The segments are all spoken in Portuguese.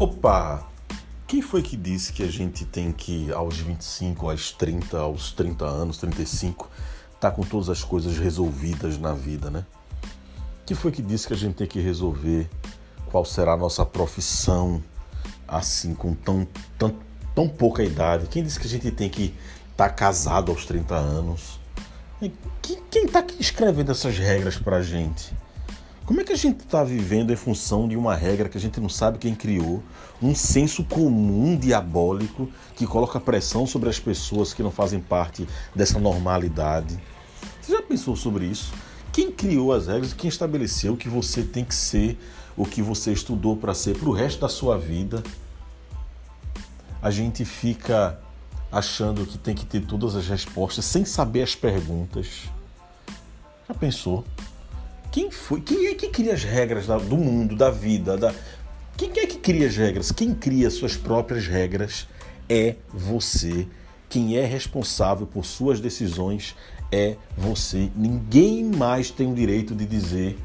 Opa! Quem foi que disse que a gente tem que, aos 25, aos 30, aos 30 anos, 35, tá com todas as coisas resolvidas na vida, né? Quem foi que disse que a gente tem que resolver qual será a nossa profissão assim, com tão, tão, tão pouca idade? Quem disse que a gente tem que estar tá casado aos 30 anos? Quem está escrevendo essas regras pra gente? Como é que a gente está vivendo em função de uma regra que a gente não sabe quem criou, um senso comum diabólico que coloca pressão sobre as pessoas que não fazem parte dessa normalidade? Você já pensou sobre isso? Quem criou as regras? Quem estabeleceu que você tem que ser o que você estudou para ser para o resto da sua vida? A gente fica achando que tem que ter todas as respostas sem saber as perguntas. Já pensou? Quem foi? Quem é que cria as regras do mundo, da vida? Da... Quem é que cria as regras? Quem cria suas próprias regras é você. Quem é responsável por suas decisões é você. Ninguém mais tem o direito de dizer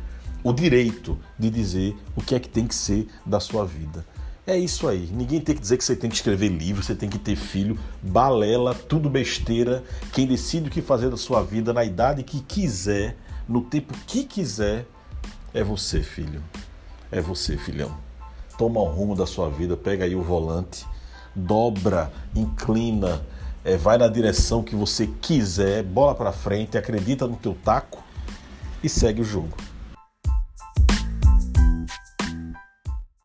o direito de dizer o que é que tem que ser da sua vida. É isso aí. Ninguém tem que dizer que você tem que escrever livro, você tem que ter filho, balela, tudo besteira. Quem decide o que fazer da sua vida na idade que quiser no tempo que quiser, é você, filho. É você, filhão. Toma o rumo da sua vida, pega aí o volante, dobra, inclina, é, vai na direção que você quiser, bola para frente, acredita no teu taco e segue o jogo.